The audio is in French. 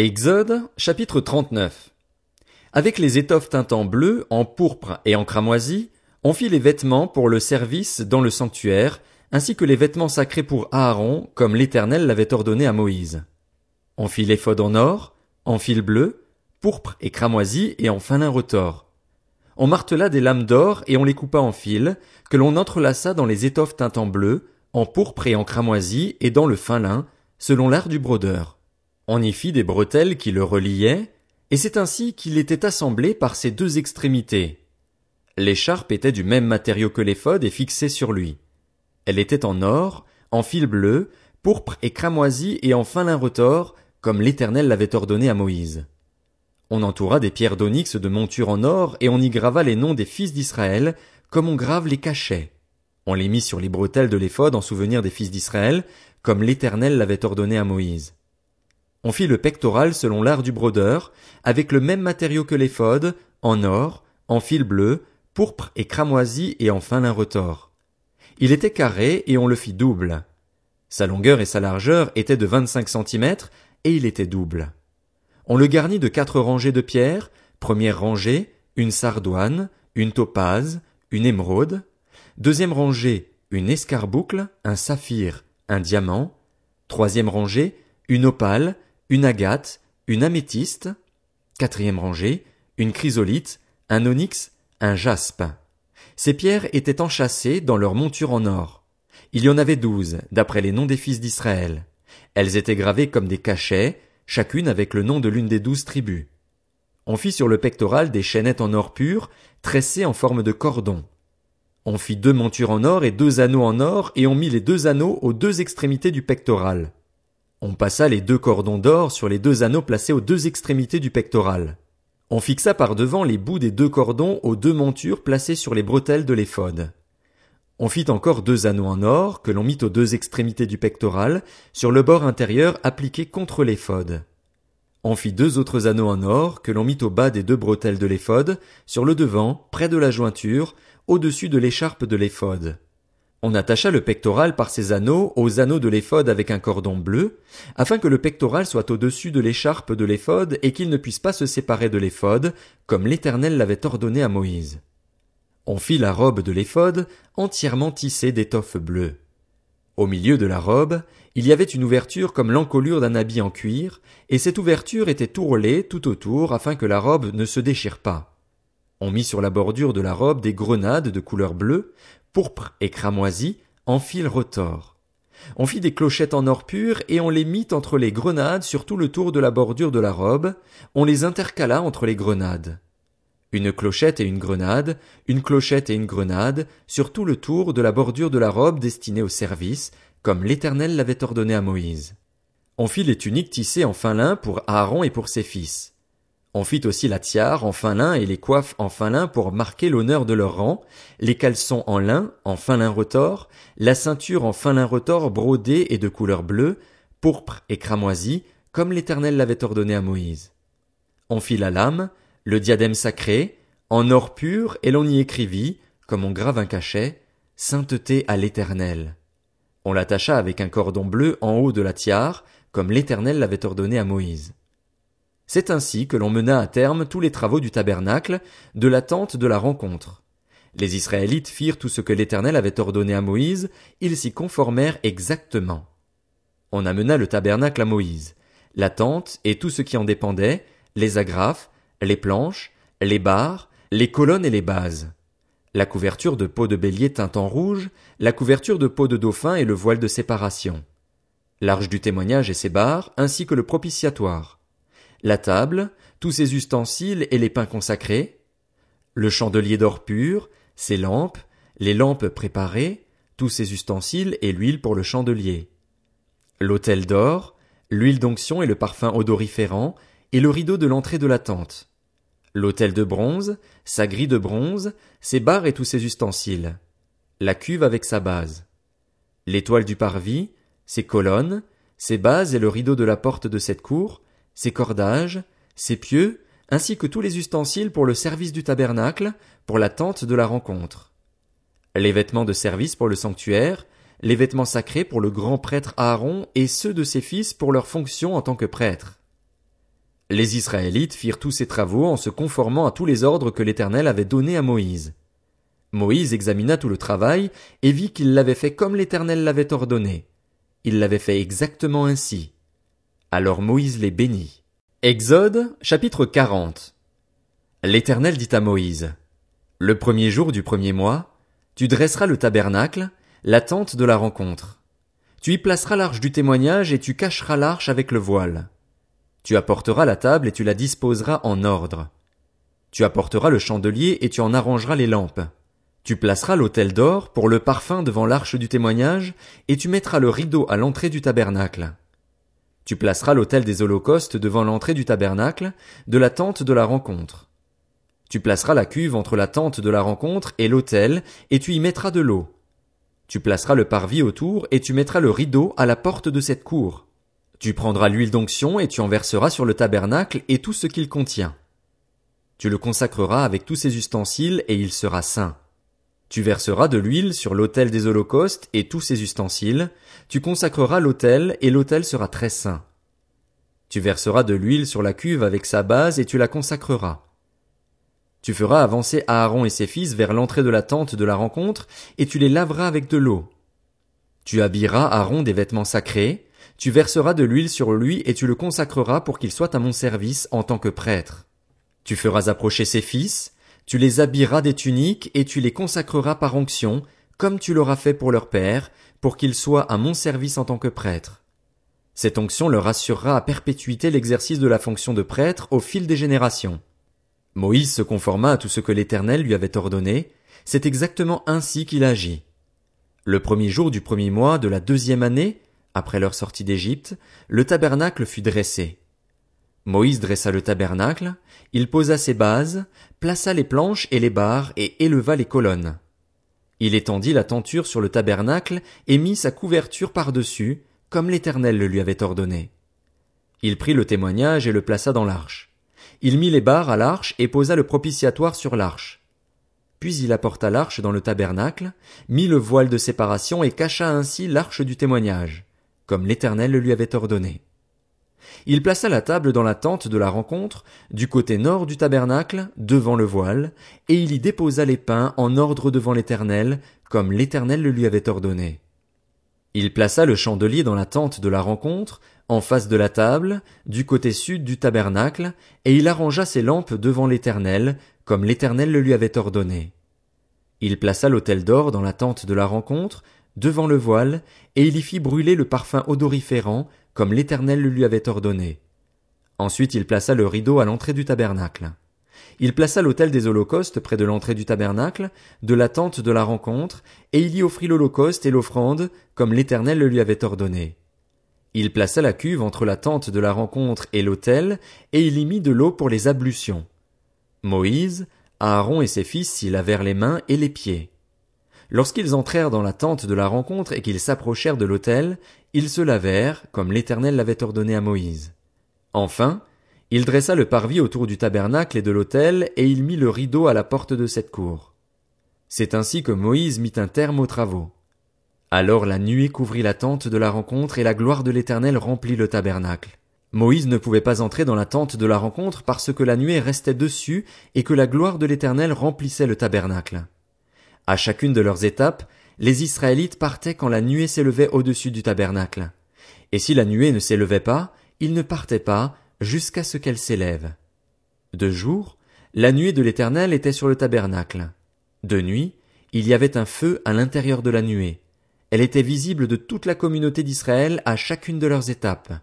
Exode, chapitre 39. Avec les étoffes teintes en bleu, en pourpre et en cramoisi, on fit les vêtements pour le service dans le sanctuaire, ainsi que les vêtements sacrés pour Aaron, comme l'Éternel l'avait ordonné à Moïse. On fit l'éphod en or, en fil bleu, pourpre et cramoisi et en fin lin retors. On martela des lames d'or et on les coupa en fil, que l'on entrelaça dans les étoffes teintes en bleu, en pourpre et en cramoisi et dans le fin lin, selon l'art du brodeur. On y fit des bretelles qui le reliaient, et c'est ainsi qu'il était assemblé par ses deux extrémités. L'écharpe était du même matériau que l'éphod et fixée sur lui. Elle était en or, en fil bleu, pourpre et cramoisi et en fin lin retors, comme l'Éternel l'avait ordonné à Moïse. On entoura des pierres d'onyx de monture en or et on y grava les noms des fils d'Israël, comme on grave les cachets. On les mit sur les bretelles de l'éphod en souvenir des fils d'Israël, comme l'Éternel l'avait ordonné à Moïse. On fit le pectoral selon l'art du brodeur, avec le même matériau que l'éphod, en or, en fil bleu, pourpre et cramoisi et en fin lin retors. Il était carré et on le fit double. Sa longueur et sa largeur étaient de vingt-cinq centimètres et il était double. On le garnit de quatre rangées de pierres, première rangée, une sardoine, une topaze, une émeraude, deuxième rangée, une escarboucle, un saphir, un diamant, troisième rangée, une opale, une agate, une améthyste, quatrième rangée, une chrysolite, un onyx, un jaspe. Ces pierres étaient enchâssées dans leur monture en or. Il y en avait douze, d'après les noms des fils d'Israël. Elles étaient gravées comme des cachets, chacune avec le nom de l'une des douze tribus. On fit sur le pectoral des chaînettes en or pur, tressées en forme de cordon. On fit deux montures en or et deux anneaux en or, et on mit les deux anneaux aux deux extrémités du pectoral. On passa les deux cordons d'or sur les deux anneaux placés aux deux extrémités du pectoral. On fixa par devant les bouts des deux cordons aux deux montures placées sur les bretelles de l'éphod. On fit encore deux anneaux en or que l'on mit aux deux extrémités du pectoral sur le bord intérieur appliqué contre l'éphod. On fit deux autres anneaux en or que l'on mit au bas des deux bretelles de l'éphod, sur le devant, près de la jointure, au-dessus de l'écharpe de l'éphod. On attacha le pectoral par ses anneaux aux anneaux de l'éphod avec un cordon bleu, afin que le pectoral soit au-dessus de l'écharpe de l'éphod et qu'il ne puisse pas se séparer de l'éphod, comme l'Éternel l'avait ordonné à Moïse. On fit la robe de l'éphod entièrement tissée d'étoffe bleue. Au milieu de la robe, il y avait une ouverture comme l'encolure d'un habit en cuir, et cette ouverture était tourlée tout autour afin que la robe ne se déchire pas. On mit sur la bordure de la robe des grenades de couleur bleue, pourpre et cramoisi, en fil retors. On fit des clochettes en or pur et on les mit entre les grenades sur tout le tour de la bordure de la robe, on les intercala entre les grenades. Une clochette et une grenade, une clochette et une grenade, sur tout le tour de la bordure de la robe destinée au service, comme l'Éternel l'avait ordonné à Moïse. On fit les tuniques tissées en fin lin pour Aaron et pour ses fils. On fit aussi la tiare en fin lin et les coiffes en fin lin pour marquer l'honneur de leur rang, les caleçons en lin, en fin lin retors, la ceinture en fin lin retors brodée et de couleur bleue, pourpre et cramoisi, comme l'Éternel l'avait ordonné à Moïse. On fit la lame, le diadème sacré, en or pur, et l'on y écrivit, comme on grave un cachet, Sainteté à l'Éternel. On l'attacha avec un cordon bleu en haut de la tiare, comme l'Éternel l'avait ordonné à Moïse. C'est ainsi que l'on mena à terme tous les travaux du tabernacle, de la tente de la rencontre. Les Israélites firent tout ce que l'Éternel avait ordonné à Moïse, ils s'y conformèrent exactement. On amena le tabernacle à Moïse, la tente et tout ce qui en dépendait, les agrafes, les planches, les barres, les colonnes et les bases, la couverture de peau de bélier teinte en rouge, la couverture de peau de dauphin et le voile de séparation, l'arche du témoignage et ses barres, ainsi que le propitiatoire, la table, tous ses ustensiles et les pains consacrés, le chandelier d'or pur, ses lampes, les lampes préparées, tous ses ustensiles et l'huile pour le chandelier, l'autel d'or, l'huile d'onction et le parfum odoriférant, et le rideau de l'entrée de la tente, l'autel de bronze, sa grille de bronze, ses barres et tous ses ustensiles, la cuve avec sa base, l'étoile du parvis, ses colonnes, ses bases et le rideau de la porte de cette cour, ses cordages, ses pieux, ainsi que tous les ustensiles pour le service du tabernacle, pour la tente de la rencontre. Les vêtements de service pour le sanctuaire, les vêtements sacrés pour le grand prêtre Aaron et ceux de ses fils pour leur fonction en tant que prêtres. Les Israélites firent tous ces travaux en se conformant à tous les ordres que l'Éternel avait donnés à Moïse. Moïse examina tout le travail et vit qu'il l'avait fait comme l'Éternel l'avait ordonné. Il l'avait fait exactement ainsi. Alors Moïse les bénit. Exode, chapitre 40. L'Éternel dit à Moïse, Le premier jour du premier mois, tu dresseras le tabernacle, la tente de la rencontre. Tu y placeras l'arche du témoignage et tu cacheras l'arche avec le voile. Tu apporteras la table et tu la disposeras en ordre. Tu apporteras le chandelier et tu en arrangeras les lampes. Tu placeras l'autel d'or pour le parfum devant l'arche du témoignage, et tu mettras le rideau à l'entrée du tabernacle. Tu placeras l'autel des holocaustes devant l'entrée du tabernacle, de la tente de la rencontre. Tu placeras la cuve entre la tente de la rencontre et l'autel, et tu y mettras de l'eau. Tu placeras le parvis autour, et tu mettras le rideau à la porte de cette cour. Tu prendras l'huile d'onction, et tu en verseras sur le tabernacle et tout ce qu'il contient. Tu le consacreras avec tous ses ustensiles, et il sera saint. Tu verseras de l'huile sur l'autel des holocaustes et tous ses ustensiles, tu consacreras l'autel et l'autel sera très saint. Tu verseras de l'huile sur la cuve avec sa base et tu la consacreras. Tu feras avancer Aaron et ses fils vers l'entrée de la tente de la rencontre et tu les laveras avec de l'eau. Tu habilleras Aaron des vêtements sacrés, tu verseras de l'huile sur lui et tu le consacreras pour qu'il soit à mon service en tant que prêtre. Tu feras approcher ses fils, tu les habilleras des tuniques et tu les consacreras par onction, comme tu l'auras fait pour leur père, pour qu'ils soient à mon service en tant que prêtre. Cette onction leur assurera à perpétuité l'exercice de la fonction de prêtre au fil des générations. Moïse se conforma à tout ce que l'Éternel lui avait ordonné, c'est exactement ainsi qu'il agit. Le premier jour du premier mois de la deuxième année, après leur sortie d'Égypte, le tabernacle fut dressé. Moïse dressa le tabernacle, il posa ses bases, plaça les planches et les barres et éleva les colonnes. Il étendit la tenture sur le tabernacle et mit sa couverture par-dessus, comme l'Éternel le lui avait ordonné. Il prit le témoignage et le plaça dans l'arche. Il mit les barres à l'arche et posa le propitiatoire sur l'arche. Puis il apporta l'arche dans le tabernacle, mit le voile de séparation et cacha ainsi l'arche du témoignage, comme l'Éternel le lui avait ordonné. Il plaça la table dans la tente de la rencontre, du côté nord du tabernacle, devant le voile, et il y déposa les pains en ordre devant l'Éternel, comme l'Éternel le lui avait ordonné. Il plaça le chandelier dans la tente de la rencontre, en face de la table, du côté sud du tabernacle, et il arrangea ses lampes devant l'Éternel, comme l'Éternel le lui avait ordonné. Il plaça l'autel d'or dans la tente de la rencontre, devant le voile, et il y fit brûler le parfum odoriférant, comme l'Éternel le lui avait ordonné. Ensuite il plaça le rideau à l'entrée du tabernacle. Il plaça l'autel des holocaustes près de l'entrée du tabernacle, de la tente de la rencontre, et il y offrit l'holocauste et l'offrande, comme l'Éternel le lui avait ordonné. Il plaça la cuve entre la tente de la rencontre et l'autel, et il y mit de l'eau pour les ablutions. Moïse, Aaron et ses fils s'y lavèrent les mains et les pieds. Lorsqu'ils entrèrent dans la tente de la rencontre et qu'ils s'approchèrent de l'autel, ils se lavèrent, comme l'Éternel l'avait ordonné à Moïse. Enfin, il dressa le parvis autour du tabernacle et de l'autel, et il mit le rideau à la porte de cette cour. C'est ainsi que Moïse mit un terme aux travaux. Alors la nuée couvrit la tente de la rencontre et la gloire de l'Éternel remplit le tabernacle. Moïse ne pouvait pas entrer dans la tente de la rencontre parce que la nuée restait dessus et que la gloire de l'Éternel remplissait le tabernacle. À chacune de leurs étapes, les Israélites partaient quand la nuée s'élevait au-dessus du tabernacle. Et si la nuée ne s'élevait pas, ils ne partaient pas jusqu'à ce qu'elle s'élève. De jour, la nuée de l'Éternel était sur le tabernacle. De nuit, il y avait un feu à l'intérieur de la nuée. Elle était visible de toute la communauté d'Israël à chacune de leurs étapes.